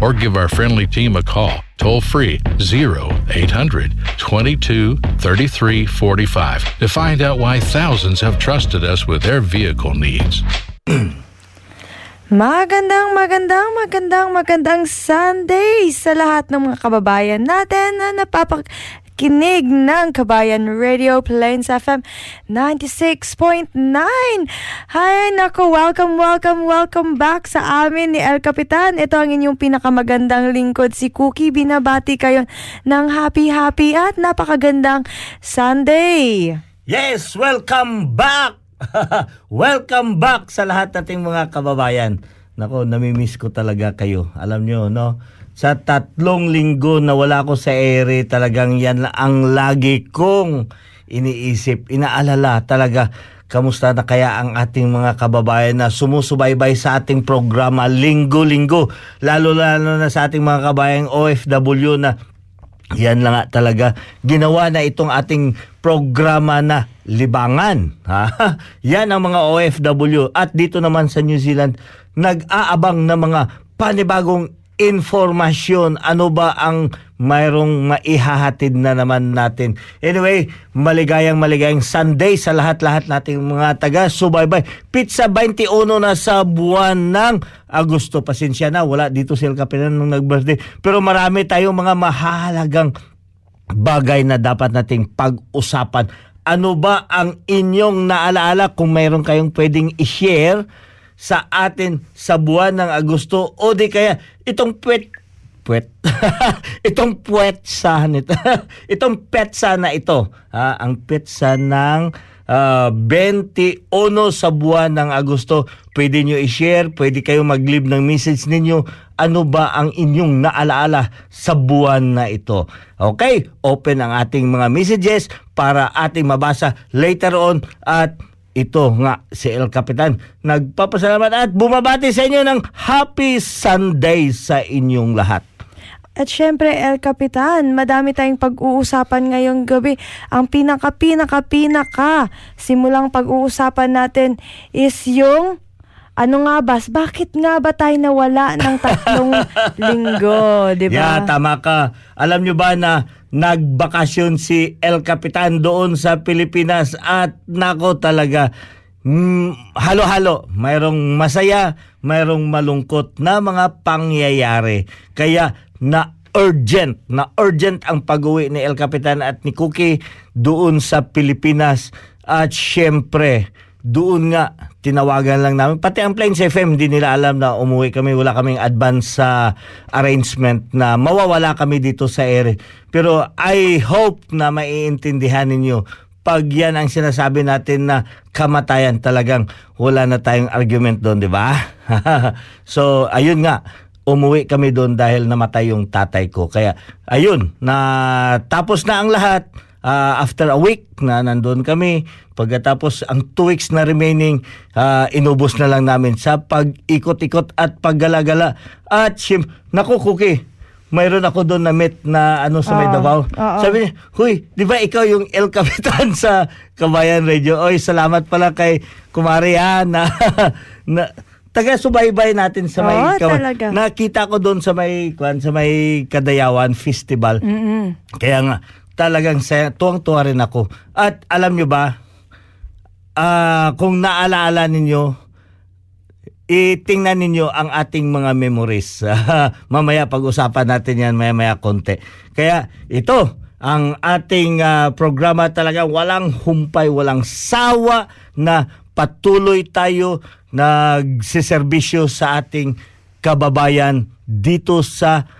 or give our friendly team a call toll free 0800 22 33 45 to find out why thousands have trusted us with their vehicle needs. Magandang, magandang, magandang, magandang Sunday sa lahat ng mga kababayan natin na napapakinig ng Kabayan Radio Plains FM 96.9. Hi, nako, welcome, welcome, welcome back sa amin ni El Capitan. Ito ang inyong pinakamagandang lingkod, si Cookie. Binabati kayo ng happy, happy at napakagandang Sunday. Yes, welcome back! welcome back sa lahat nating mga kababayan. Nako, namimiss ko talaga kayo. Alam nyo, no? Sa tatlong linggo na wala ko sa ere, talagang yan ang lagi kong iniisip, inaalala talaga. Kamusta na kaya ang ating mga kababayan na sumusubaybay sa ating programa linggo-linggo? Lalo-lalo na sa ating mga kababayang OFW na yan lang talaga ginawa na itong ating programa na libangan. Ha? Yan ang mga OFW. At dito naman sa New Zealand, nag-aabang ng mga panibagong informasyon. Ano ba ang mayroong maihahatid na naman natin. Anyway, maligayang maligayang Sunday sa lahat-lahat nating mga taga-subaybay. Pizza 21 na sa buwan ng Agosto. Pasensya na, wala dito si El Capitan nung nag-birthday. Pero marami tayong mga mahalagang bagay na dapat nating pag-usapan. Ano ba ang inyong naalaala kung mayroon kayong pwedeng i-share sa atin sa buwan ng Agosto o di kaya itong pwet puwet. itong puwetsa nito. itong petsa na ito. Ha? Ang petsa ng uh, 21 sa buwan ng Agosto. Pwede nyo i-share, pwede kayo mag-leave ng message ninyo. Ano ba ang inyong naalaala sa buwan na ito? Okay, open ang ating mga messages para ating mabasa later on at ito nga si El Capitan nagpapasalamat at bumabati sa inyo ng Happy Sunday sa inyong lahat. At syempre, El Capitan, madami tayong pag-uusapan ngayong gabi. Ang pinaka-pinaka-pinaka simulang pag-uusapan natin is yung ano nga ba, bakit nga ba tayo nawala ng tatlong linggo, di ba? Yeah, tama ka. Alam nyo ba na nagbakasyon si El Capitan doon sa Pilipinas at nako talaga, mm, halo-halo. Mayroong masaya, mayroong malungkot na mga pangyayari. Kaya na urgent, na urgent ang pag-uwi ni El Capitan at ni Cookie doon sa Pilipinas. At syempre, doon nga tinawagan lang namin. Pati ang Plains FM, hindi nila alam na umuwi kami. Wala kaming advance sa arrangement na mawawala kami dito sa ere. Pero I hope na maiintindihan ninyo pag yan ang sinasabi natin na kamatayan talagang wala na tayong argument doon, di ba? so, ayun nga, umuwi kami doon dahil namatay yung tatay ko. Kaya, ayun, na tapos na ang lahat. Uh, after a week na nandun kami, pagkatapos ang two weeks na remaining, uh, inubos na lang namin sa pag-ikot-ikot at paggalagala. At sim, naku, Cookie, mayroon ako doon na meet na ano sa may Oo. Davao. Oo. Sabi niya, huy, di ba ikaw yung El Capitan sa Kabayan Radio? Oy, salamat pala kay Kumari ha, na, na taga-subaybay natin sa may Oo, talaga. Nakita ko doon sa may kwan, sa may Kadayawan Festival. Mm-mm. Kaya nga talagang tuwang-tuwa rin ako. At alam nyo ba, ah, kung naalaala ninyo, itingnan ninyo ang ating mga memories. mamaya pag-usapan natin yan, maya-maya konti. Kaya ito, ang ating ah, programa talaga walang humpay, walang sawa na patuloy tayo nagsiservisyo sa ating kababayan dito sa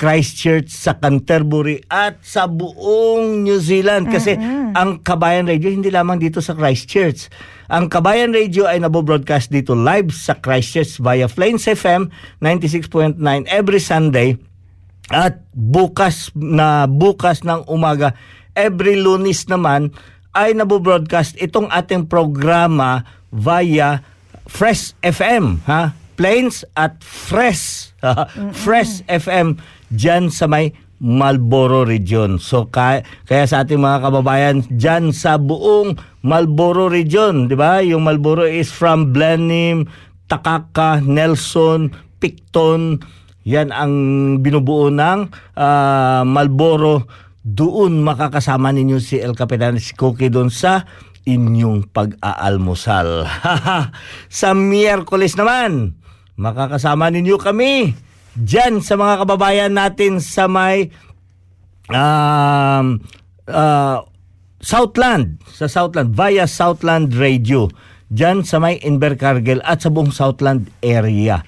Christchurch, sa Canterbury at sa buong New Zealand. Kasi ang Kabayan Radio hindi lamang dito sa Christchurch. Ang Kabayan Radio ay nabo-broadcast dito live sa Christchurch via Flames FM 96.9 every Sunday. At bukas na bukas ng umaga, every lunis naman ay nabo-broadcast itong ating programa via Fresh FM, ha? Plains at Fresh. Fresh FM dyan sa may Malboro region. So kaya, kaya sa ating mga kababayan dyan sa buong Malboro region, di ba? Yung Malboro is from Blenheim, Takaka, Nelson, Picton, yan ang binubuo ng ah, Malboro. Doon makakasama ninyo si El Capitan si Cookie doon sa inyong pag-aalmusal. sa Miyerkules naman, makakasama ninyo kami dyan sa mga kababayan natin sa may um, uh, Southland, sa Southland, via Southland Radio, dyan sa may Invercargill at sa buong Southland area.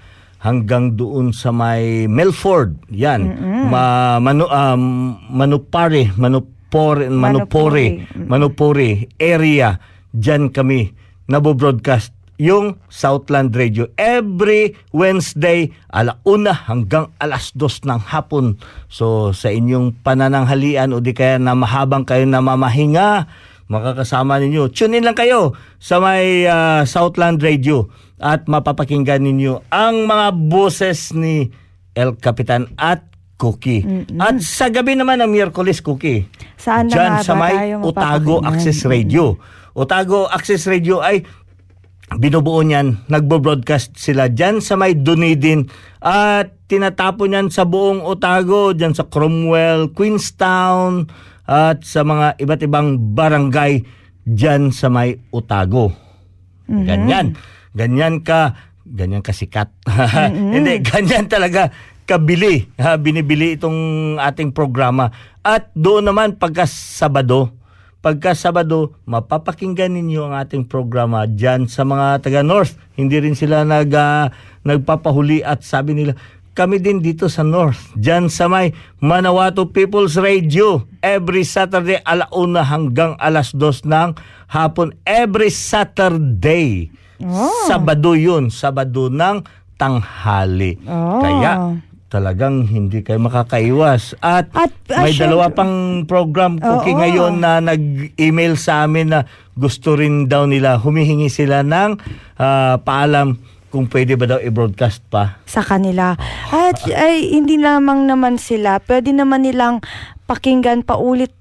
Hanggang doon sa may Melford, yan, ma, manu, um, Manupari, Manupore, Manupori, Manupuri. Area, dyan kami nabo-broadcast yung Southland Radio every Wednesday alauna hanggang alas dos ng hapon. So sa inyong panananghalian o di kaya na mahabang kayo na mamahinga, makakasama ninyo. Tune in lang kayo sa may ah, Southland Radio at mapapakinggan ninyo ang mga boses ni El Capitan at Cookie. At sa gabi naman ng Miyerkules, Cookie. Saan na Diyan sa may tayo Otago? Access Radio. Otago Access Radio ay binubuo niyan, nagbo-broadcast sila dyan sa may Dunedin at tinatapon niyan sa buong Otago, dyan sa Cromwell, Queenstown at sa mga iba't ibang barangay dyan sa may Otago. Ganyan. Ganyan ka, ganyan kasikat. Hindi, ganyan talaga kabili. Ha, binibili itong ating programa. At doon naman pagka Sabado, pagka Sabado, mapapakinggan ninyo ang ating programa dyan sa mga taga North. Hindi rin sila nag, ah, nagpapahuli at sabi nila, kami din dito sa North, dyan sa may Manawato People's Radio, every Saturday alauna hanggang alas dos ng hapon, every Saturday. Sabado yun, Sabado ng tanghali. Oh. Kaya talagang hindi kayo makakaiwas. At, At, ah, may dalawa pang program cooking Oo. ngayon na nag-email sa amin na gusto rin daw nila, humihingi sila ng ah, paalam kung pwede ba daw i-broadcast pa. sa kanila. At ay hindi lamang naman sila, pwede naman nilang pakinggan paulit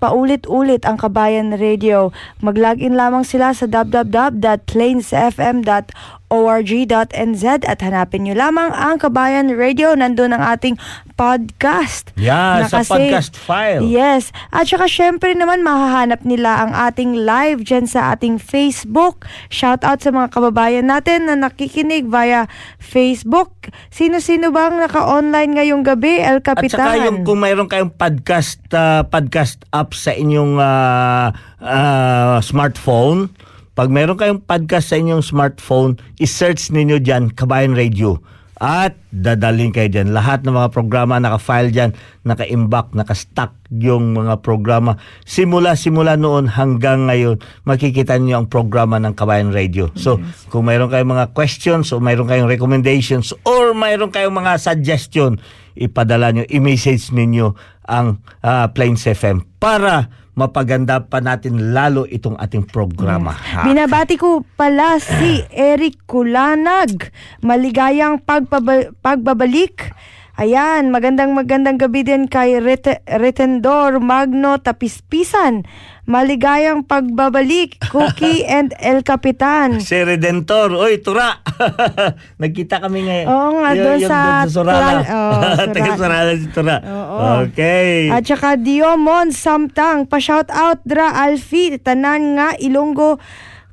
paulit-ulit ang Kabayan Radio. Mag-login lamang sila sa www.plainsfm.org www.kabayan.org.nz at hanapin nyo lamang ang Kabayan Radio. Nandun ang ating podcast. Yeah, sa Nakasave. podcast file. Yes. At saka syempre naman mahahanap nila ang ating live dyan sa ating Facebook. Shout out sa mga kababayan natin na nakikinig via Facebook. Sino-sino bang naka-online ngayong gabi, El At Capitan? saka yung kung mayroon kayong podcast ah, podcast app sa inyong ah, ah, smartphone, pag mayroon kayong podcast sa inyong smartphone, i-search ninyo dyan, Kabayan Radio. At dadalhin kayo dyan. Lahat ng mga programa naka-file dyan, naka-imbak, naka-stack yung mga programa. Simula-simula noon hanggang ngayon, makikita niyo ang programa ng Kabayan Radio. So, kung mayroon kayong mga questions o mayroon kayong recommendations or mayroon kayong mga suggestion, ipadala nyo, i-message ninyo ang ah, Plains FM para mapaganda pa natin lalo itong ating programa. Ha? Binabati ko pala si Eric Kulanag. Maligayang pagpaba- pagbabalik. Ayan, magandang magandang gabi din kay Ret- Retendor Magno Tapispisan. Maligayang pagbabalik, Cookie and El Capitan. Si Redentor, oy, tura. Nagkita kami ngayon. Oo nga, doon sa doon Sorala. Tural- oo, Taga Sorala. Sorala si Tura. Oo. Okay. At saka Diomon Samtang, pa-shout out dra Alfi, tanan nga Ilonggo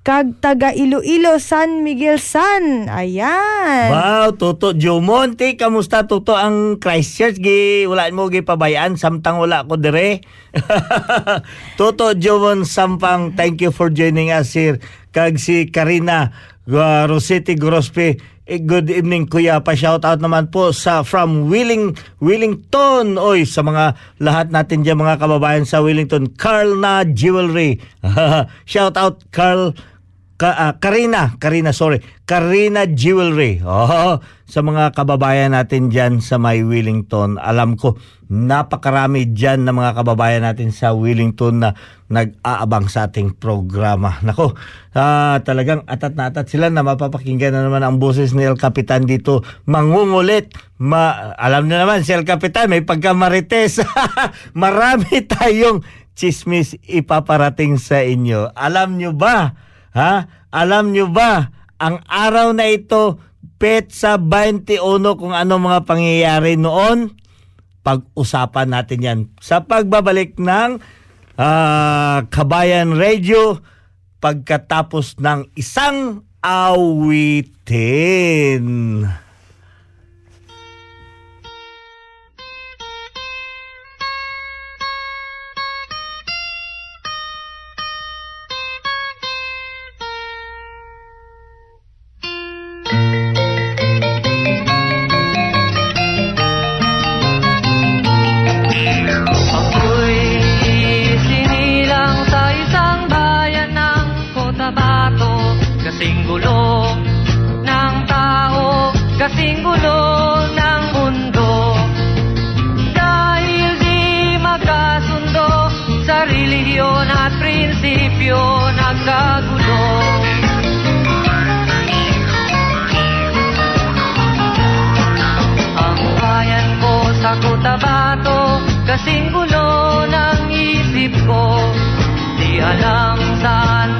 kag taga Iloilo San Miguel San. Ayan. Wow, Toto Jomonte, kamusta Toto ang Christchurch gi wala mo gi pabayaan samtang wala ko dire. Toto Jomon Sampang, thank you for joining us here. Kag si Karina uh, Rossetti Grospe. Eh, good evening kuya, pa shout out naman po sa from Willing Wellington. Oy, sa mga lahat natin diyan mga kababayan sa Wellington, Carl na Jewelry. shout out Carl Ka, ah, Karina, Karina, sorry. Karina Jewelry. Oh, sa mga kababayan natin dyan sa may Wellington. Alam ko, napakarami dyan na mga kababayan natin sa Wellington na nag-aabang sa ating programa. Nako, ah, talagang atat na atat sila na mapapakinggan na naman ang boses ni El Capitan dito. Mangungulit. Ma, alam niyo naman, si El Capitan may pagkamarites. Marami tayong chismis ipaparating sa inyo. Alam nyo ba? Ha? Alam nyo ba, ang araw na ito, petsa 21 kung ano mga pangyayari noon, pag-usapan natin yan sa pagbabalik ng ah, Kabayan Radio pagkatapos ng isang awitin. Kasing gulo ng isip ko Di alam saan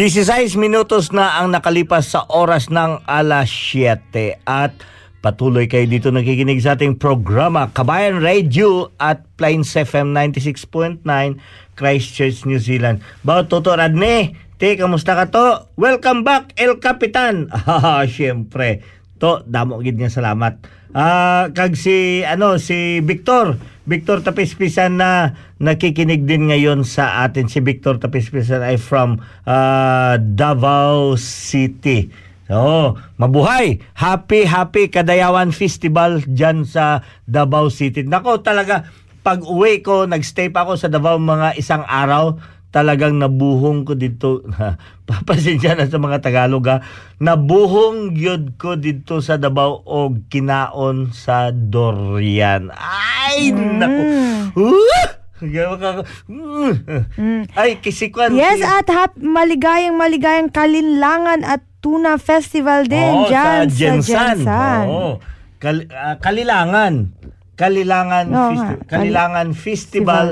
16 minutos na ang nakalipas sa oras ng alas 7 at patuloy kayo dito nakikinig sa ating programa Kabayan Radio at Plains FM 96.9 Christchurch, New Zealand. Bao Toto Radne, te, kamusta ka to? Welcome back, El Capitan. Ah, syempre. To, damo gid nga salamat. Ah, kag si ano si Victor, Victor Tapispisan na nakikinig din ngayon sa atin si Victor Tapispisan ay from ah, Davao City. So, mabuhay! Happy, happy Kadayawan Festival dyan sa Davao City. Nako, talaga, pag uwi ko, nagstay pa ako sa Davao mga isang araw, talagang nabuhong ko dito. Papasensya na sa mga Tagalog ha. Nabuhong yun ko dito sa Davao o kinaon sa Dorian. Ay, nako. Uh! Ay, kisikwan. Yes, at hap, maligayang maligayang kalinlangan at tuna festival din Oo, dyan sa Jensan. Jensan. Oo. Kal- ah, Kalilangan. Kalilangan, Oo Festi- nga, Kalilangan Festival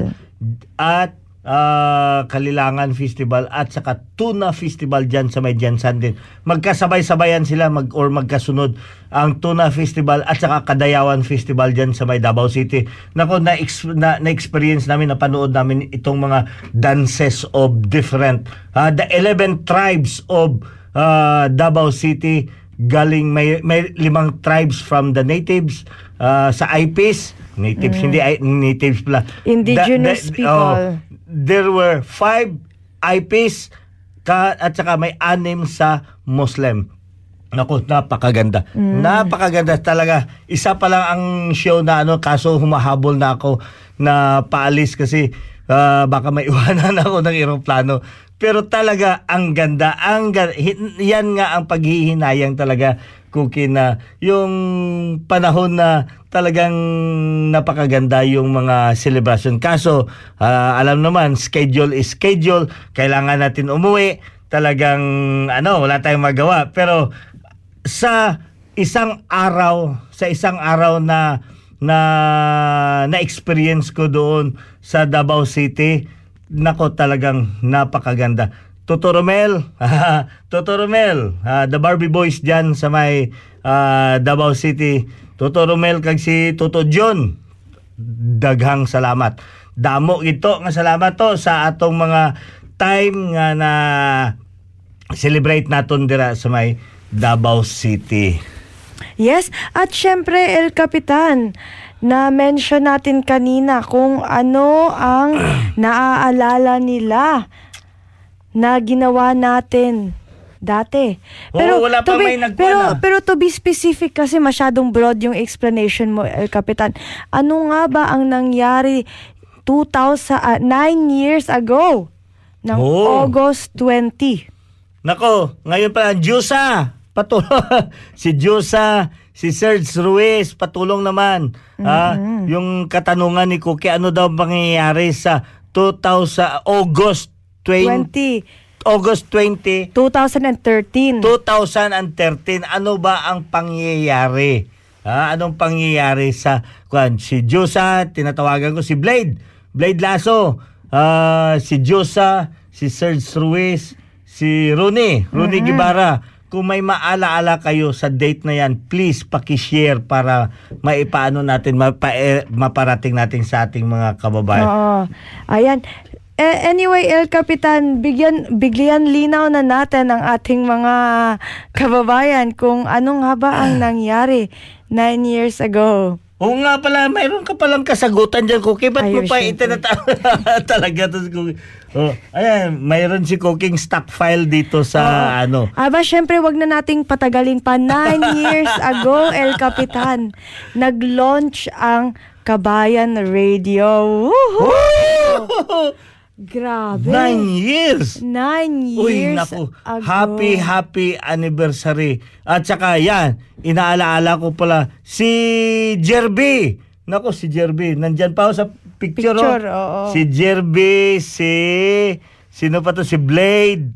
at ah, Kalilangan Festival at saka Tuna Festival dyan sa may Jensan din. Magkasabay-sabayan sila mag or magkasunod ang Tuna Festival at saka Kadayawan Festival dyan sa may Davao City. Nako na, na, na experience namin napanood namin itong mga dances of different ah, the 11 tribes of ah, Davao City galing may may limang tribes from the natives ah, sa IPs natives hindi I- natives pala Indigenous people. oh, there were five IPs ka, at saka may anim sa Muslim Naku, napakaganda. Napakaganda talaga. Isa pa lang ang show na ano, kaso humahabol na ako na paalis kasi ah, baka may iwanan ako ng eroplano. Pero talaga ang ganda, ang ga- hin- yan nga ang paghihinayang talaga Cookie na yung panahon na talagang napakaganda yung mga celebration. Kaso, ah, alam naman, schedule is schedule. Kailangan natin umuwi. Talagang, ano, wala tayong magawa. Pero, sa isang araw, sa isang araw na na na-experience ko doon sa Davao City, nako talagang napakaganda. Toto Romel, Toto Romel, ah, the Barbie Boys dyan sa may ah, Davao City. Toto Romel kag si Toto John, daghang salamat. Damo ito nga salamat to sa atong mga time nga na celebrate naton dira sa may Davao City. Yes, at syempre El Capitan, na mention natin kanina kung ano ang naaalala nila na ginawa natin dati. Oo, wala to pa be- may nagkuha pero, pero to be specific kasi masyadong broad yung explanation mo, El Capitan. Ano nga ba ang nangyari 2000, ah, nine years ago? ng Oh. August 20. Nako, ngayon pa Diyosa, patulong si Diyosa, si Serge Ruiz, patulong naman. Ah, yung katanungan ni Cookie, ano daw mangyayari sa 2000 August 20, 20. August 20 2013. 2013 ano ba ang pangyayari? Ah, anong pangyayari sa kwan si Josa, tinatawagan ko si Blade, Blade Lasso, ah, si Josa, si Serge Ruiz, si Rooney, Rooney Gibara. Kung may maalaala kayo sa date na yan, please paki-share para maipaano natin, mapa, eh, maparating natin sa ating mga kababayan. Oo. Ayan. Eh, anyway, El Capitan, bigyan, bigyan linaw na natin ang ating mga kababayan kung ano nga ba ang nangyari nine years ago. Oo nga pala, mayroon ka palang kasagutan dyan, Cookie. Ba't mo pa syempre. itinata talaga to si Cookie? Oh, ayan, mayroon si Cooking stock file dito sa ano. Aba, syempre, wag na nating patagalin pa. Nine years ago, El Capitan, nag-launch ang Kabayan Radio. Woohoo! Grabe. Nine years! Nine Uy, years naku. ago. Happy, happy anniversary. At saka yan, inaalaala ko pala, si Jerby. Naku, si Jerby. Nandyan pa ako sa picture. Picture, oh. oo. Si Jerby, si... Sino pa to? Si Blade.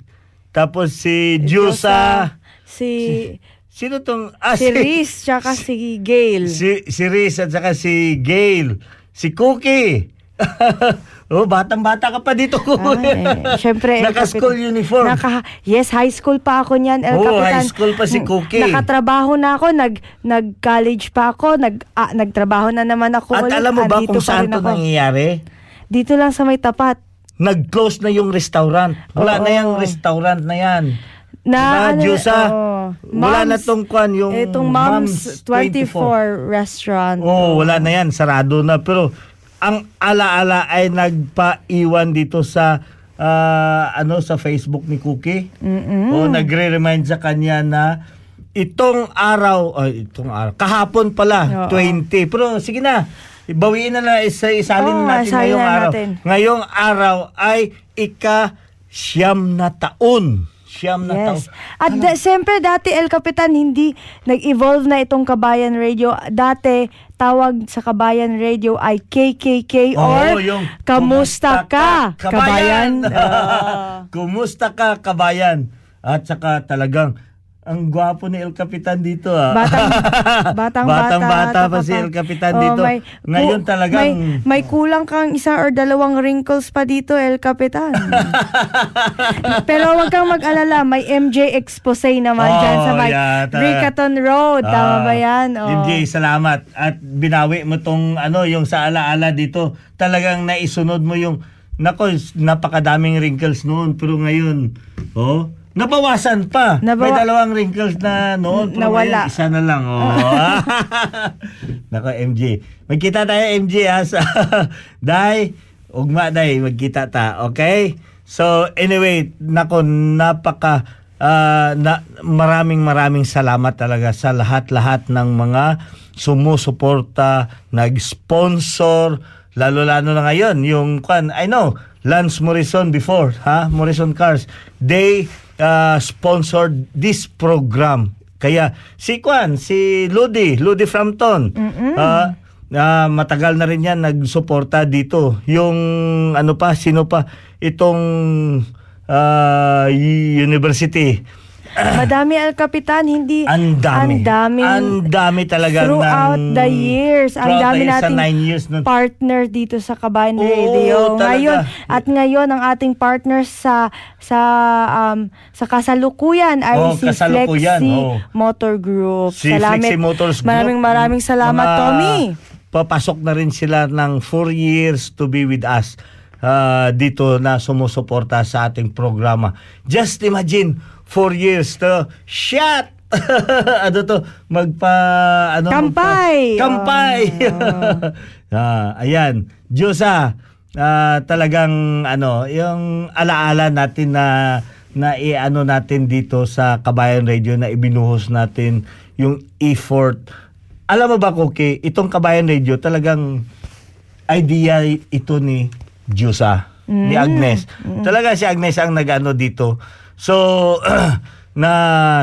Tapos si Jusa. Si, Sino tong... Ah, si Reese, tsaka si Gail. Si, si Riz at saka si Gail. Si Cookie. oh, batang-bata ka pa dito. Ah, eh, Syempre, El Naka-school uniform. Naka, yes, high school pa ako niyan, El Oo, Capitan. high school pa si Cookie. Nakatrabaho na ako, nag, nag-college pa ako, nag, ah, nagtrabaho na naman ako At ulit. alam mo ba Andito kung saan to ako. nangyayari? Dito lang sa may tapat. Nag-close na yung restaurant. Wala Oo. na yung restaurant na yan. Na, Diba, Diyosa? oo. Wala na Moms- tong kwan, yung Itong Moms 24 restaurant. Oh, wala na yan. Sarado na. Pero ang alaala ay nagpaiwan dito sa ah, ano sa Facebook ni Cookie. O nagre-remind sa kanya na itong araw, ay, itong araw, kahapon pala, Oo. 20. Pero sige na, bawiin na lang, isa, isalin Oo, natin isalin ngayong na araw. natin. Ngayong araw ay ika siyam na taon. Siyam na taon. Yes. At da, siyempre dati El Capitan hindi nag-evolve na itong Kabayan Radio. Dati tawag sa Kabayan Radio ay KKK or Oo, yung Kamusta Ka, Kabayan? Ah. Kumusta ka, kabayan? At saka talagang ang gwapo ni El Capitan dito ah. Batang, batang, Batang bata pa ka si El Capitan Oh, dito. may- Ngayon talagang May, may kulang kang isa or dalawang wrinkles pa dito, El Capitan. Pero wag kang mag-alala, may MJ expose naman Oh, dyan sa may yeah, Ricaton Road. Tama Ah, ba yan? Oh. MJ, salamat. At binawi mo tong ano, yung sa alaala dito. Talagang naisunod mo yung Nako, napakadaming wrinkles noon pero ngayon, oh, nabawasan pa. May Nabawa- dalawang wrinkles na noon pero Nawala. ngayon isa na lang. Oh. Nako, MJ. Magkita tayo MJ ha sa Day, ugma day, magkita ta, okay? So anyway, nako napaka ah, na, maraming maraming salamat talaga sa lahat-lahat ng mga sumusuporta, nag-sponsor, lalo-lalo na ngayon, yung kwan, I know, Lance Morrison before, ha? Morrison Cars, they uh, sponsored this program. Kaya si Kwan, si Ludi, Ludi Frampton, ah, ah, matagal na rin yan nagsuporta dito. Yung ano pa, sino pa, itong ah, university. Madami El Capitan, hindi... Ang dami. Ang dami. Ang dami talaga Throughout ng- the years. Ang dami nating years nun. partner dito sa Kabayan Oo, Radio. talaga. Ngayon, at ngayon, ang ating partners sa sa um, sa kasalukuyan ay Oo, si kasalukuyan, Flexi oo. Motor Group. Si Flexi Motors Group. Maraming maraming salamat, Mga Tommy. Papasok na rin sila ng 4 years to be with us ah, dito na sumusuporta sa ating programa. Just imagine, 4 years to shot! ano to? Magpa... Ano, Kampay! Magpa, kampay! ah, ayan. Diyosa, ah, talagang ano, yung alaala natin na na i-ano natin dito sa Kabayan Radio na ibinuhos natin yung effort. Alam mo ba, Koki, itong Kabayan Radio talagang idea ito ni Diyosa. ni Agnes. Talaga si Agnes ang nagano dito. So na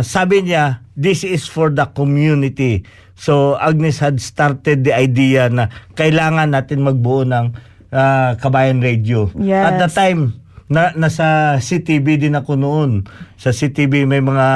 sabi niya this is for the community. So Agnes had started the idea na kailangan natin magbuo ng ah, Kabayan Radio. Yes. At the time na nasa CTV din ako noon. Sa CTV may mga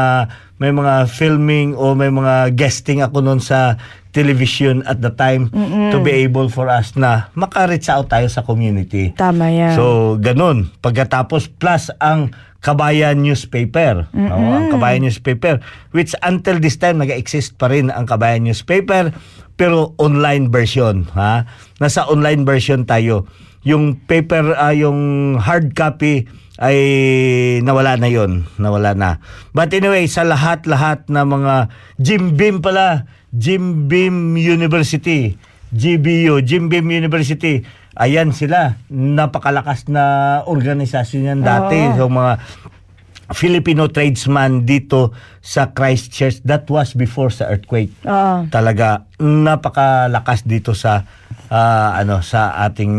may mga filming o may mga guesting ako noon sa television at the time to be able for us na maka-reach out tayo sa community. Tama yan. So, ganun. Pagkatapos, plus ang Kabayan Newspaper. Oo, ang Kabayan Newspaper. Which until this time, nag-exist pa rin ang Kabayan Newspaper. Pero online version. Ha? Nasa online version tayo. Yung paper, ah, yung hard copy ay nawala na yon nawala na. But anyway sa lahat-lahat na mga Jim Beam pala Jim Beam University GBU Jim Beam University ayan sila. Napakalakas na organisasyon yan dati. So mga Filipino tradesman dito sa Christchurch that was before sa earthquake Oo. talaga napakalakas dito sa ah, ano sa ating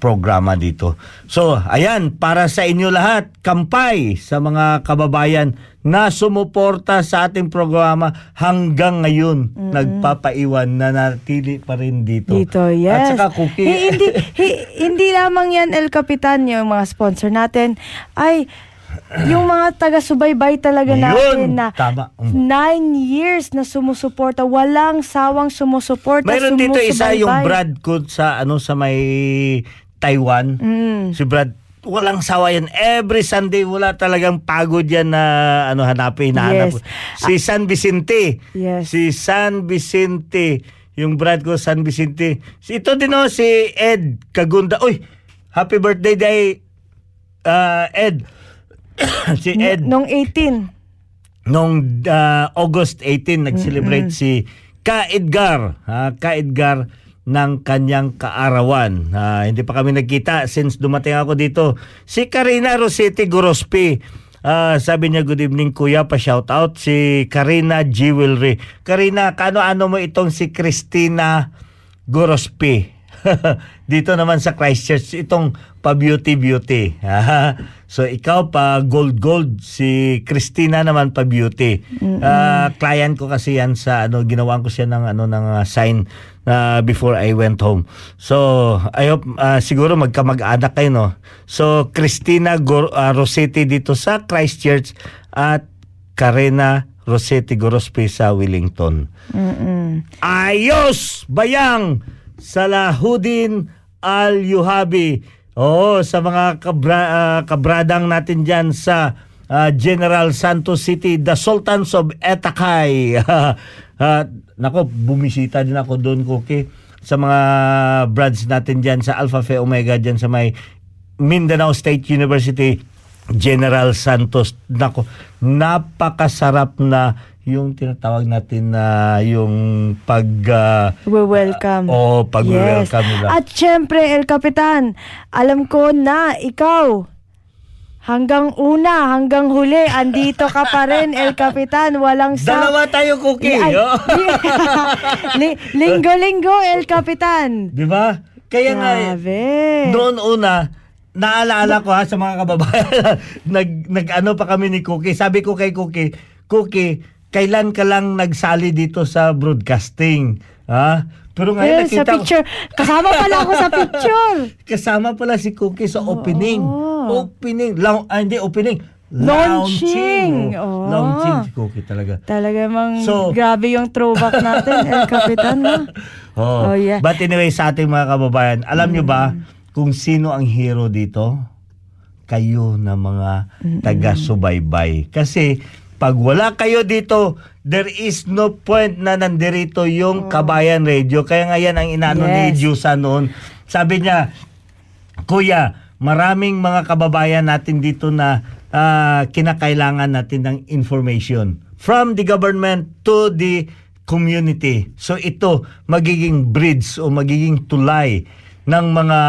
programa dito. So, ayan para sa inyo lahat, kampay sa mga kababayan na sumuporta sa ating programa hanggang ngayon nagpapaiwan na natili pa rin dito. Dito, yes. At saka cookie. Eh, hindi, hi- hindi lamang yan, El Capitan, yung mga sponsor natin, ay yung mga taga-subaybay talaga Yun, natin na tama. Mm. nine years na sumusuporta, walang sawang sumusuporta, Mayroon dito isa yung. Brad ko sa ano sa may Taiwan. Mm. Si Brad walang sawa yan. Every Sunday wala talagang pagod yan na ano hanapin, hinahanap. Yes. Si San Vicente. Yes. Si San Vicente. Yung Brad ko San Vicente. Si ito din oh, si Ed Kagunda. Uy, happy birthday day uh, Ed. si Ed Nung 18. nung uh, August 18 nag-celebrate si Ka Edgar, ha, Ka Edgar ng kanyang kaarawan. Ah, hindi pa kami nagkita since dumating ako dito. Si Karina Rossetti Gorospi. Ah, sabi niya, good evening kuya, pa-shout out si Karina Jewelry. Karina, kano-ano mo itong si Christina Gorospi? dito naman sa Christchurch, itong pa-beauty beauty. so ikaw pa gold gold, si Christina naman pa beauty. Ah, client ko kasi yan sa ano ginawan ko siya ng ano ng ah, sign na before I went home. So I hope ah, siguro magkamag-anak kayo no. So Christina Gor- ah, Rossetti dito sa Christchurch at Karena Rossetti Gorospe sa Wellington. Ayos! Bayang! Salahudin Al-Yuhabi. Oo, sa mga kabra, ah, kabradang natin dyan sa ah, General Santos City, the Sultans of Etakay. Ah, nako, bumisita din ako doon, Cookie, sa mga brads natin dyan sa Alpha Phi Omega dyan sa may Mindanao State University, General Santos. Nako, napakasarap na yung tinatawag natin na yung pag ah, We welcome. Oo, pag-welcome nila. At syempre, El Capitan, alam ko na ikaw, hanggang una, hanggang huli, andito ka pa rin, El Capitan. Walang sa... Dalawa tayo, Cookie. Ay, oh. li- linggo-linggo, El Capitan. Di ba? Kaya nga, eh, Grabe. noon una, naalaala ko ha sa mga kababayan, nag, nag ano pa kami ni Cookie. Sabi ko kay Cookie, Cookie, kailan ka lang nagsali dito sa broadcasting? Ha? Pero ngayon Ayun, sa nakita ko, picture. Kasama pala ako sa picture. kasama pala si Cookie sa opening. Opening. Lau- ah, hindi, opening. Launching. Oh. Oh. Launching si Cookie talaga. Talaga mang So- grabe yung throwback natin, El Capitan. No? Oh. Oh, yeah. But anyway, sa ating mga kababayan, alam nyo ba kung sino ang hero dito? Kayo na mga taga-subaybay. Kasi pag wala kayo dito, there is no point na nandirito yung Kabayan Radio. Kaya nga yan ang inano ni Yes. Jusa noon. Sabi niya, Kuya, maraming mga kababayan natin dito na ah, kinakailangan natin ng information from the government to the community. So ito magiging bridge o magiging tulay ng mga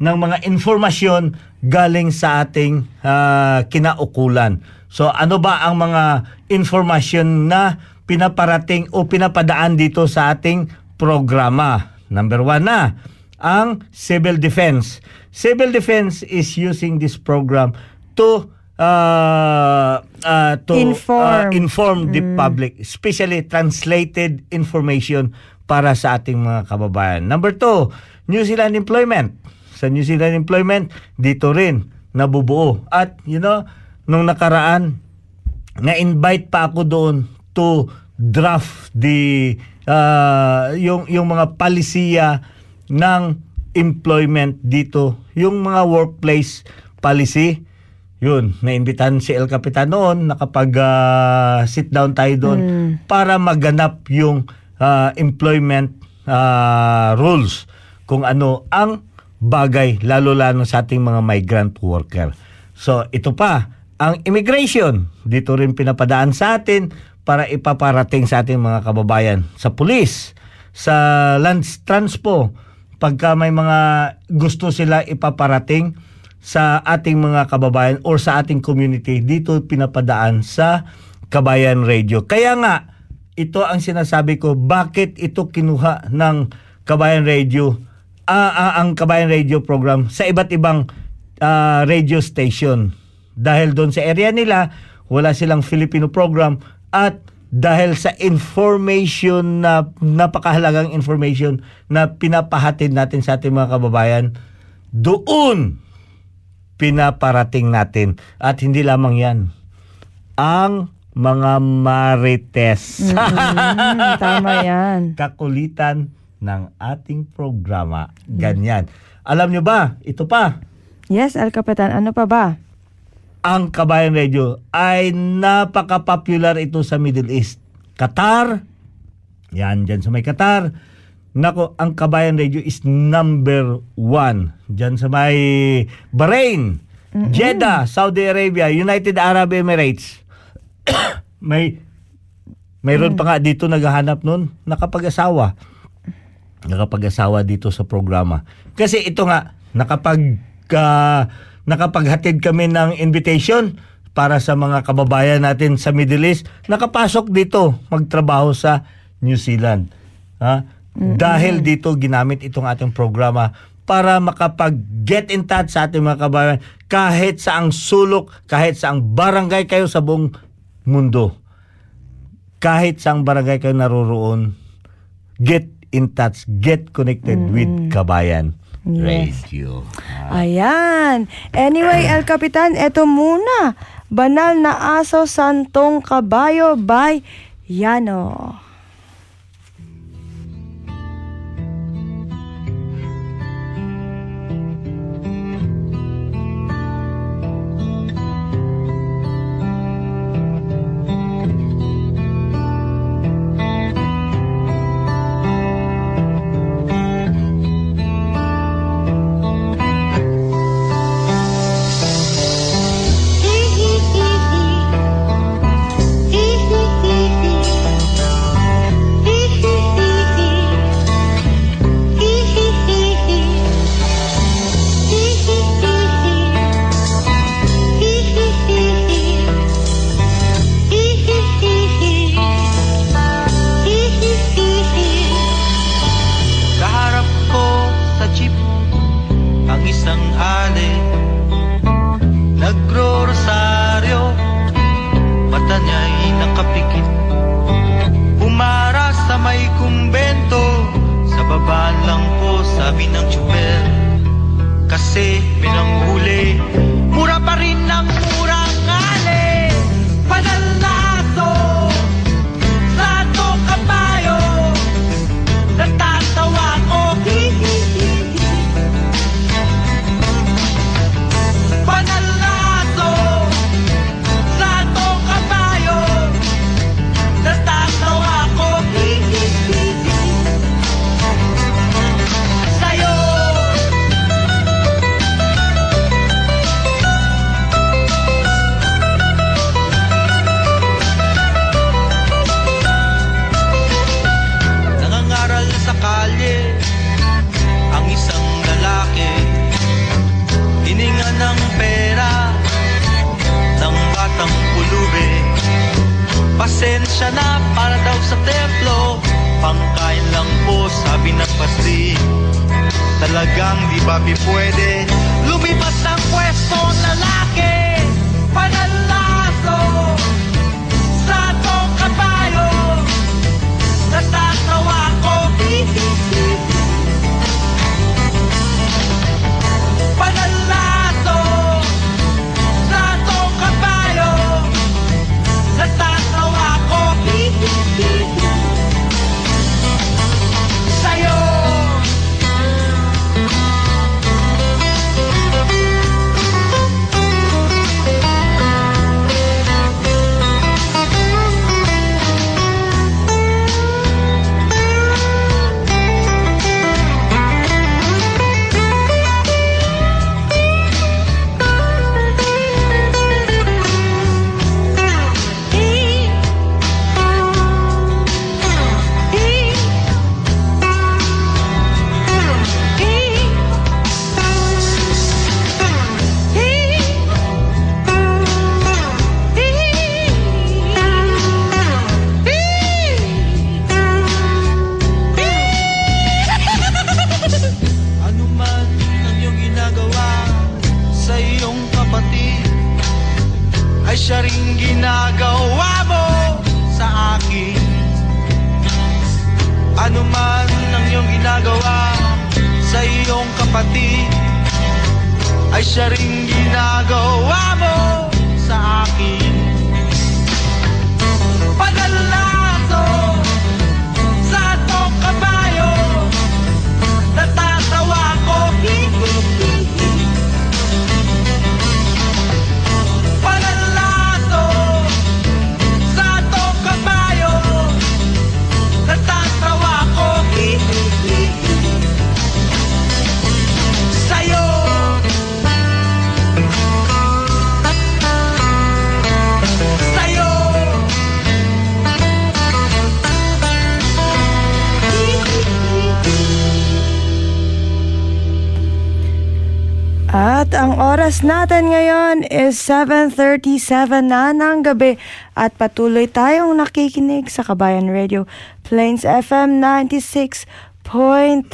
ng mga informasyon galing sa ating ah, kinaukulan. So ano ba ang mga informasyon na pinaparating o pinapadaan dito sa ating programa? Number one na, ang civil defense. Civil defense is using this program to uh, uh, to Inform. uh, inform the public, especially translated information para sa ating mga kababayan. Number two, New Zealand employment. Sa New Zealand employment, dito rin nabubuo. At, you know, nung nakaraan, na-invite pa ako doon to draft the uh, yung yung mga palisiya ng employment dito, yung mga workplace policy. Yun, naimbitahan si El Capitan noon, nakapag uh, sit down tayo doon para maganap yung uh, employment uh, rules kung ano ang bagay lalo-lalo sa ating mga migrant worker. So ito pa, ang immigration, dito rin pinapadaan sa atin para ipaparating sa ating mga kababayan sa pulis, sa land transpo, pagka may mga gusto sila ipaparating sa ating mga kababayan or sa ating community, dito pinapadaan sa Kabayan Radio. Kaya nga, ito ang sinasabi ko, bakit ito kinuha ng Kabayan Radio, ah, ah, ang Kabayan Radio program sa iba't ibang ah, radio station. Dahil doon sa area nila, wala silang Filipino program at dahil sa information na napakahalagang information na pinapahatid natin sa ating mga kababayan, doon pinaparating natin. At hindi lamang yan, ang mga marites. Mm, tama yan. Kakulitan ng ating programa. Ganyan. Alam nyo ba, ito pa, Yes, El Capitan, ano pa ba? ang Kabayan Radio ay napaka-popular ito sa Middle East. Qatar, yan dyan sa may Qatar. Nako, ang Kabayan Radio is number one. Dyan sa may Bahrain, Jeddah, Saudi Arabia, United Arab Emirates. may mayroon pa nga dito naghahanap nun, nakapag-asawa. Nakapag-asawa dito sa programa. Kasi ito nga, nakapag ah, nakapaghatid kami ng invitation para sa mga kababayan natin sa Middle East, nakapasok dito magtrabaho sa New Zealand. Ha? Dahil dito ginamit itong ating programa para makapag-get in touch sa ating mga kababayan kahit sa ang sulok, kahit sa ang barangay kayo sa buong mundo. Kahit sa ang barangay kayo naroroon, get in touch, get connected with Kabayan Yes. Radio. Ayan. Anyway, El Capitan, eto muna. Banal na aso santong kabayo by Yano. Ang oras natin ngayon is 7.37 na ng gabi at patuloy tayong nakikinig sa Kabayan Radio Plains FM 96.9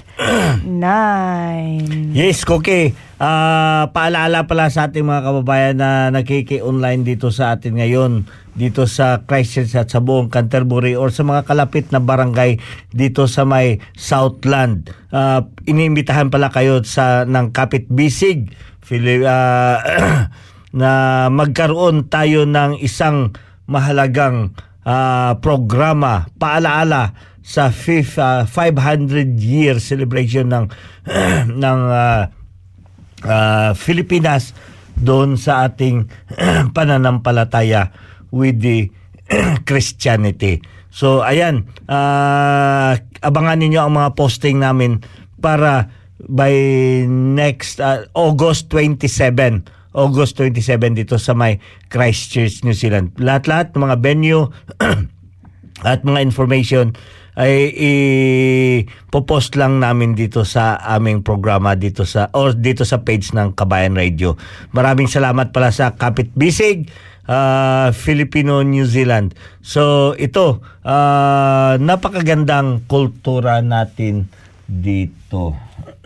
Yes, Koki. Ah, paalala pala sa ating mga kababayan na nakiki-online dito sa atin ngayon dito sa Christchurch at sa buong Canterbury or sa mga kalapit na barangay dito sa may Southland. Ah, inimbitahan pala kayo sa ng Kapit Bisig Philip, ah, na magkaroon tayo ng isang mahalagang ah, programa paalaala sa fifth, ah, 500 year celebration ng ng ah, ah, Pilipinas doon sa ating pananampalataya with the Christianity. So ayan, ah, abangan ninyo ang mga posting namin para by next ah, August 27 August 27 dito sa may Christchurch, New Zealand. Lahat-lahat ng mga venue at mga information ay i-post lang namin dito sa aming programa dito sa or dito sa page ng Kabayan Radio. Maraming salamat pala sa Kapit Bisig uh, Filipino New Zealand. So ito uh, napakagandang kultura natin dito.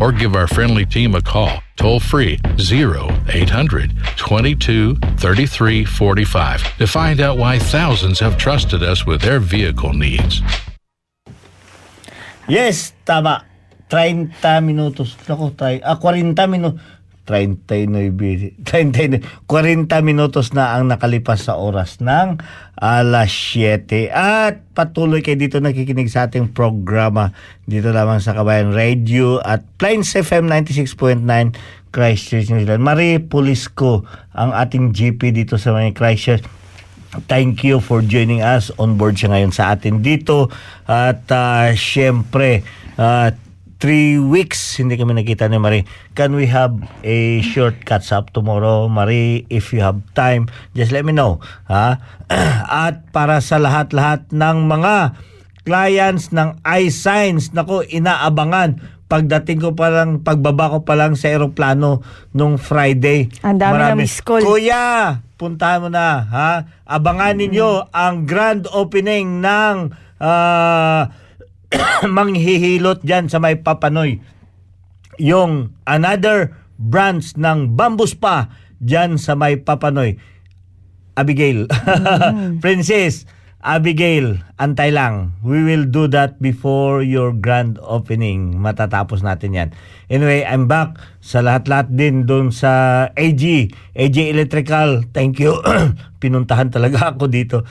Or give our friendly team a call toll free 0800 22 33 45 to find out why thousands have trusted us with their vehicle needs. Yes, tama. 30 minutos. Ako, try, ah, 40 minutos. 39, 39, 40 minutos na ang nakalipas sa oras ng alas 7. At patuloy kayo dito nakikinig sa ating programa dito lamang sa Kabayan Radio at Plains FM 96.9 Christchurch, New Zealand. Marie Pulisco ang ating GP dito sa mga Christchurch. Thank you for joining us on board siya ngayon sa atin dito. At uh, syempre, uh, three weeks hindi kami nakita ni Marie. Can we have a short catch up tomorrow, Marie? If you have time, just let me know. Ha? At para sa lahat-lahat ng mga clients ng iSigns, nako, inaabangan pagdating ko pa lang, pagbaba ko pa lang sa aeroplano nung Friday. Ang dami na miss call. Kuya, puntahan mo na, ha? Abangan ninyo ang grand opening ng ah, manghihilot dyan sa may Papanoy. Yung another branch ng Bambus pa dyan sa may Papanoy. Abigail. Princess, Abigail, antay lang. We will do that before your grand opening. Matatapos natin yan. Anyway, I'm back sa lahat-lahat din doon sa AG. AG Electrical, thank you. Pinuntahan talaga ako dito.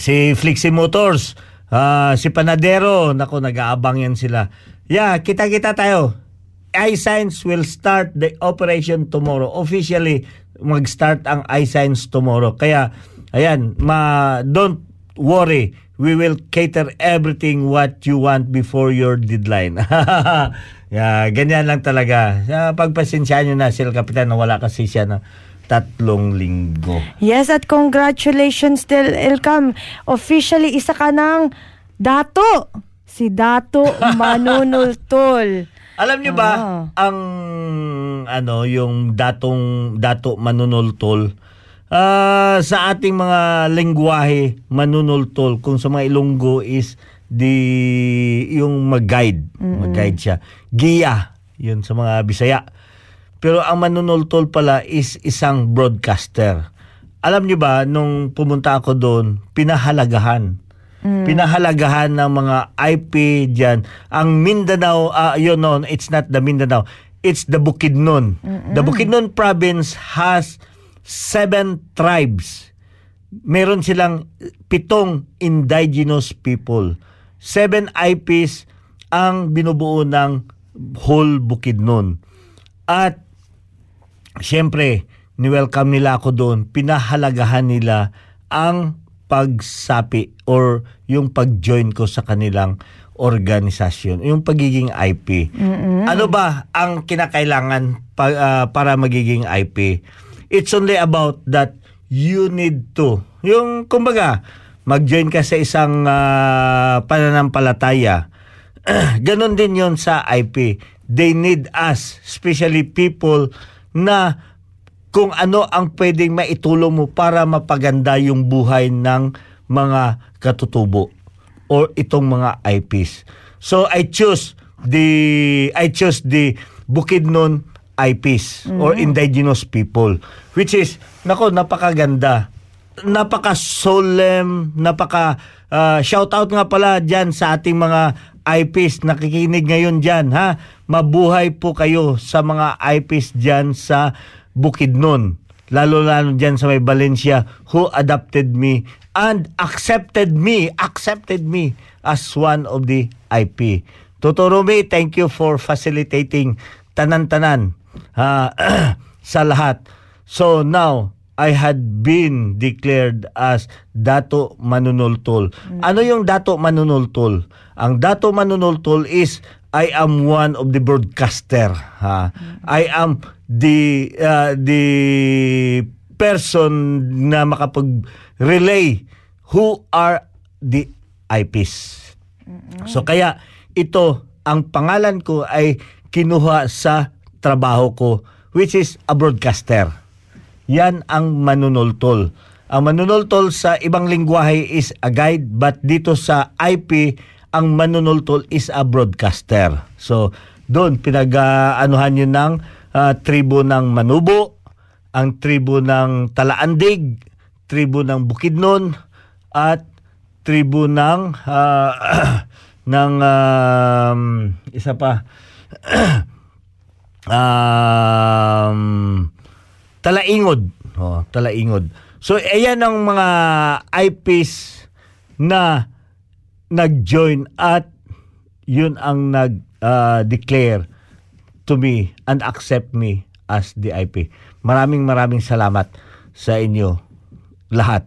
Si Flixie Motors, ah, si Panadero, nako nag-aabang yan sila. Yeah, kita-kita tayo. iScience will start the operation tomorrow. Officially, mag-start ang iScience tomorrow. Kaya, ayan, ma, don't worry. We will cater everything what you want before your deadline. yeah, ganyan lang talaga. Uh, pagpasensyahan nyo na sila kapitan na wala kasi siya na tatlong linggo. Yes, at congratulations Del Elcam. Officially, isa ka ng dato. Si Dato Manunultol. Alam niyo ba Ah. ang ano yung datong dato manunultol ah, sa ating mga lengguwahe manunultol kung sa mga Ilonggo is the yung mag-guide, mag-guide siya. Giya, yun sa mga Bisaya. Pero ang manunultol pala is isang broadcaster. Alam niyo ba nung pumunta ako doon, pinahalagahan pinahalagahan ng mga IP diyan. Ang Mindanao, uh, yun no, it's not the Mindanao. It's the Bukidnon. The Bukidnon province has seven tribes. Meron silang pitong indigenous people. Seven IPs ang binubuo ng whole Bukidnon. At Siyempre, ni-welcome nila ako doon. Pinahalagahan nila ang pagsapi or yung pag-join ko sa kanilang organisasyon, yung pagiging IP. Ano ba ang kinakailangan pa- ah, para magiging IP? It's only about that you need to. Yung kumbaga, mag-join ka sa isang ah, pananampalataya. Ganon din yon sa IP. They need us, especially people na kung ano ang pwedeng maitulong mo para mapaganda yung buhay ng mga katutubo or itong mga IPs. So I choose the I choose the Bukidnon IPs or indigenous people which is nako napakaganda napaka solemn, napaka ah, shout out nga pala diyan sa ating mga IPs nakikinig ngayon diyan ha. Mabuhay po kayo sa mga IPs diyan sa Bukidnon. Lalo-lalo diyan sa may Valencia who adopted me and accepted me, accepted me as one of the IP. Totoro me, thank you for facilitating tanan-tanan ha, sa lahat. So now, I had been declared as Dato Manunultol. Ano yung Dato Manunultol? Ang Dato Manunultol is I am one of the broadcaster. Ha? I am the uh, the person na makapag-relay who are the IPs. So kaya ito ang pangalan ko ay kinuha sa trabaho ko which is a broadcaster. Yan ang manunultol. Ang manunultol sa ibang lingwahe is a guide but dito sa IP ang manunultol is a broadcaster. So doon pinag-anuhan yun ng ah, tribo ng Manubo, ang tribo ng Talaandig, tribo ng Bukidnon, at tribo ng ah, ng um, isa pa um, Talaingod. Oh, Talaingod. So ayan ang mga IPs na nag-join at yun ang nag-declare to me and accept me as the IP. Maraming maraming salamat sa inyo lahat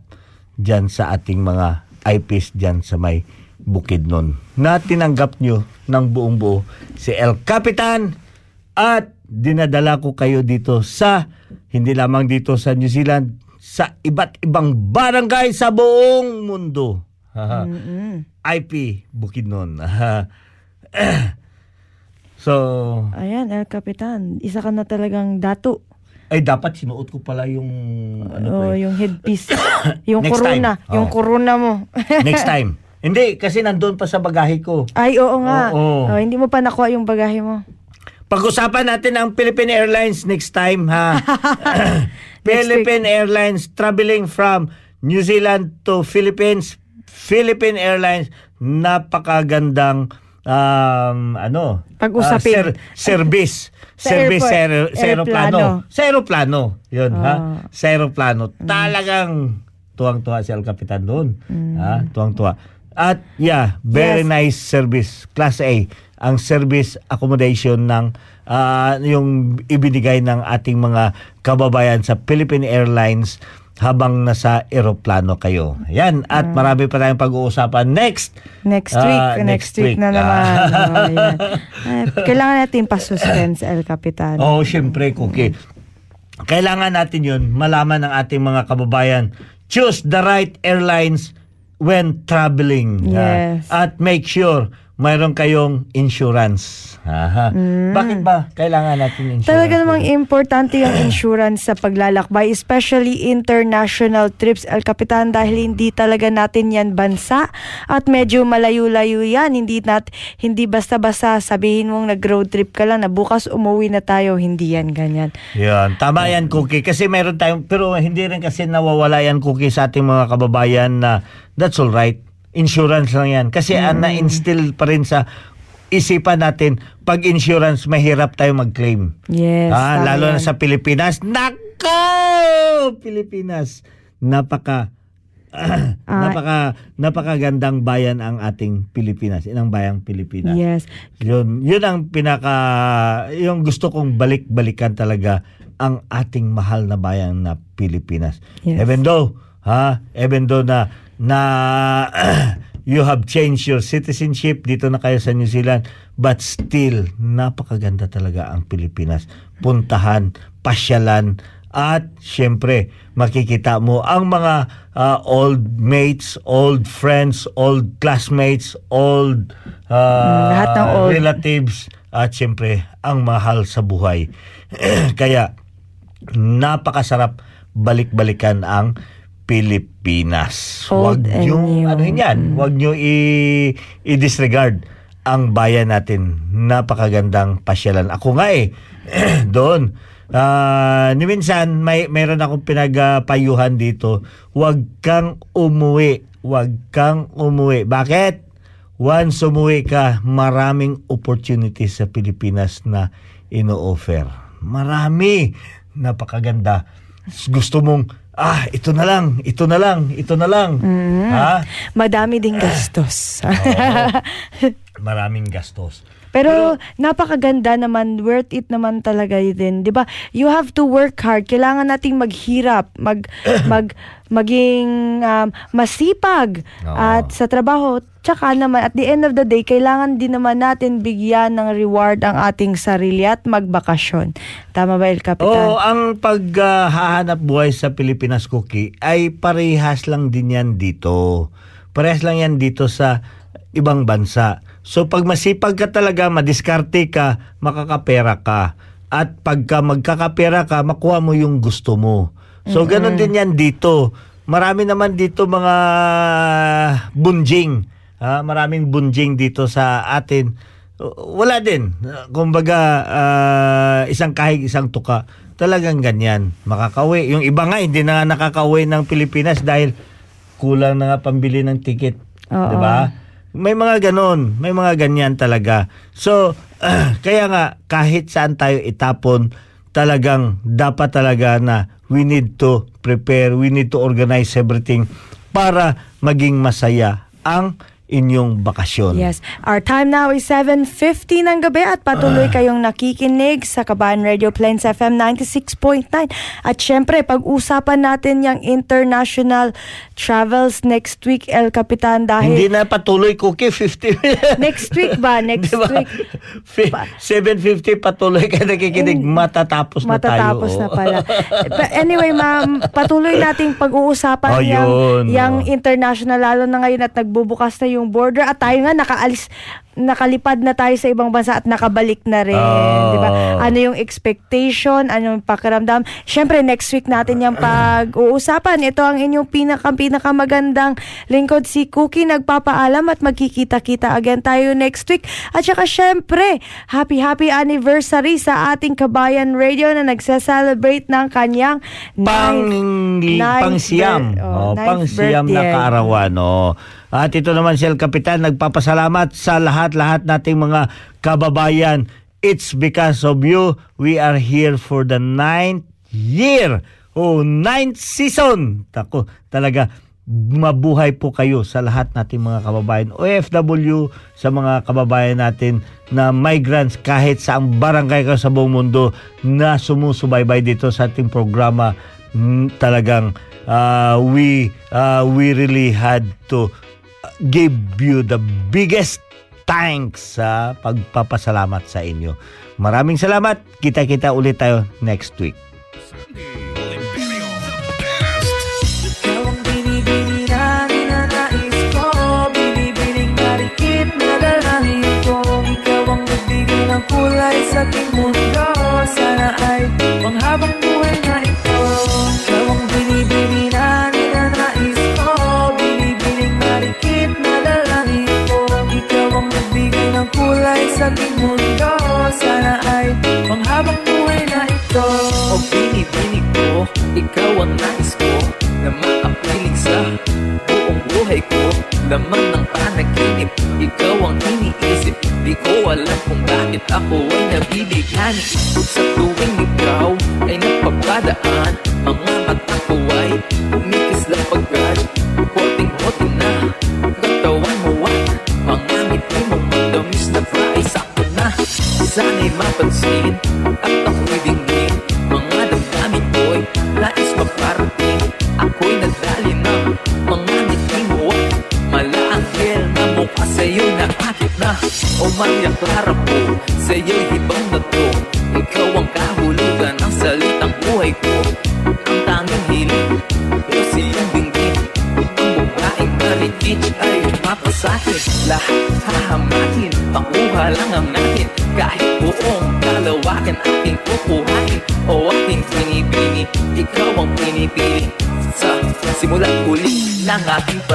dyan sa ating mga IPs dyan sa may bukid nun. Na tinanggap nyo ng buong buo si El Capitan at dinadala ko kayo dito sa, hindi lamang dito sa New Zealand, sa iba't ibang barangay sa buong mundo. Haha. IP Bukidnon. so, Ayan, El Capitan. Isa ka na talagang dato. ay dapat sinuot ko pala yung ano Oh, yung headpiece. yung Next corona. time. Yung Oh. corona mo. Next time. Hindi, kasi nandun pa sa bagahe ko. Ay, oo nga. Oo. Oh, hindi mo pa nakuha yung bagahe mo. Pag-usapan natin ang Philippine Airlines next time, ha? Philippine Airlines traveling from New Zealand to Philippines. Philippine Airlines, napakagandang um, ano? Pag-usapin. ah, ser- service. Sa service sa, aer- aeroplano. Sa aeroplano. Yun, ha? Ah. Sa aeroplano. Talagang tuwang-tuwa si Al Capitan doon. Ha? Tuwang-tuwa. At yeah, very Yes. nice service. Class A ang service accommodation ng ah, yung ibinigay ng ating mga kababayan sa Philippine Airlines habang nasa eroplano kayo. Yan. At marami pa tayong pag-uusapan next. Next Ah, week. next next week, week. na Ah. naman. Oh, yan. Ay, kailangan natin pa-suspense, El Capitan. Oo, oh, syempre, Cookie. Kailangan natin yun, malaman ng ating mga kababayan. Choose the right airlines when traveling. Yes. At make sure mayroon kayong insurance. Aha. Bakit ba kailangan natin insurance? Mm. Talaga namang importante yung insurance sa paglalakbay, especially international trips, El Capitan, dahil hindi talaga natin yan bansa at medyo malayo-layo yan. Hindi, nat, hindi basta-basta sabihin mong nag-road trip ka lang na bukas umuwi na tayo. Hindi yan ganyan. Yan, tama yan, Cookie. Kasi meron tayong, pero hindi rin kasi nawawala yan, Cookie, sa ating mga kababayan na that's all right. Insurance lang yan. Kasi ang na-instill pa rin sa isipan natin, pag insurance, mahirap tayo mag-claim. Yes. Ah, tama lalo na sa Pilipinas. Nako! Pilipinas. Napaka Ah. napaka napakagandang bayan ang ating Pilipinas, inang bayang Pilipinas. Yes. Yun, yun ang pinaka yung gusto kong balik-balikan talaga ang ating mahal na bayan na Pilipinas. Yes. Even though, ha, even though na na you have changed your citizenship dito na kayo sa New Zealand, but still napakaganda talaga ang Pilipinas. Puntahan, pasyalan, at syempre makikita mo ang mga ah, old mates, old friends, old classmates, old Mm, lahat ng old. relatives at syempre ang mahal sa buhay. Kaya napakasarap balik-balikan ang Pilipinas. Old nyo, ano yan, wag nyo i- i-disregard ang bayan natin. Napakagandang pasyalan. Ako nga eh, doon. Ah, ni minsan may meron akong pinagpayuhan dito. Huwag kang umuwi. Huwag kang umuwi. Bakit? Once umuwi ka, maraming opportunities sa Pilipinas na ino-offer. Marami. Napakaganda. Gusto mong, ah, ito na lang, ito na lang, ito na lang. Ha? Madami ding gastos. Maraming gastos. Pero, napakaganda naman, worth it naman talaga din. 'Di ba? You have to work hard. Kailangan nating maghirap, mag mag maging um, masipag Oo. at sa trabaho. Tsaka naman at the end of the day, kailangan din naman natin bigyan ng reward ang ating sarili at magbakasyon. Tama ba, El Capitan? Oo, ang paghahanap buhay sa Pilipinas Cookie ay parehas lang din yan dito. Parehas lang yan dito sa ibang bansa. So pag masipag ka talaga, madiskarte ka, makakapera ka. At pagka magkakapera ka, makuha mo yung gusto mo. So ganun din yan dito. Marami naman dito mga bunjing. Ha? Maraming bunjing dito sa atin. wala din. Kumbaga, ah, isang kahig, isang tuka. Talagang ganyan. Makakauwi. Yung iba nga, hindi na nga nakakauwi ng Pilipinas dahil kulang na nga pambili ng ticket. Oo. Di ba? May mga ganon. May mga ganyan talaga. So, kaya nga, kahit saan tayo itapon, talagang dapat talaga na we need to prepare, we need to organize everything para maging masaya ang inyong bakasyon. Yes. Our time now is 7.50 ng gabi at patuloy kayong nakikinig sa Kabayan Radio Plains FM 96.9. At syempre, pag-usapan natin yung international travels next week, El Capitan, Hindi dahil na patuloy cookie 50. next week ba? Next Di ba? week. Fi- 750 patuloy ka nakikinig. Matatapos na tayo. Matatapos na pala. But anyway, ma'am, patuloy nating pag-uusapan Oh, yung, yun, yung international, lalo na ngayon at nagbubukas na yung border at tayo nga nakaalis nakalipad na tayo sa ibang bansa at nakabalik na rin, Oh. 'di ba? Ano yung expectation, ano yung pakiramdam? Syempre next week natin yung pag-uusapan. Ito ang inyong pinaka pinakamagandang lingkod si Cookie nagpapaalam at magkikita-kita again tayo next week. At saka syempre, happy happy anniversary sa ating Kabayan Radio na nagse-celebrate ng kanyang pang ninth- ninth pangsiyam. bir- oh, Oh, ninth pangsiyam na kaarawan. Oh. At ito naman si El Capitan nagpapasalamat sa lahat-lahat nating mga kababayan. It's because of you we are here for the ninth year. Oh, ninth season. Tako, talaga mabuhay po kayo sa lahat nating mga kababayan OFW sa mga kababayan natin na migrants kahit sa ang barangay ka sa buong mundo na sumusubaybay dito sa ating programa talagang uh, we uh, we really had to give you the biggest thanks sa pagpapasalamat sa inyo. Maraming salamat. Kita-kita ulit tayo next week. Kulay sa aking mundo Sana ay panghabang buhay na ito sa aking mundo. Sana ay panghabang buhay na ito. O binibinig ko, ikaw ang nais ko Na makapiling sa buong buhay ko. Laman ng panaginip, ikaw ang iniisip. Di ko alam kung bakit ako ay nabibighani Sa tuwing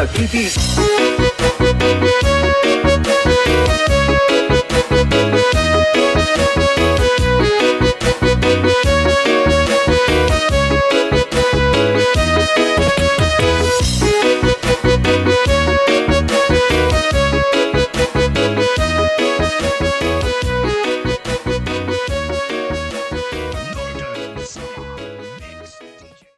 Atlantis.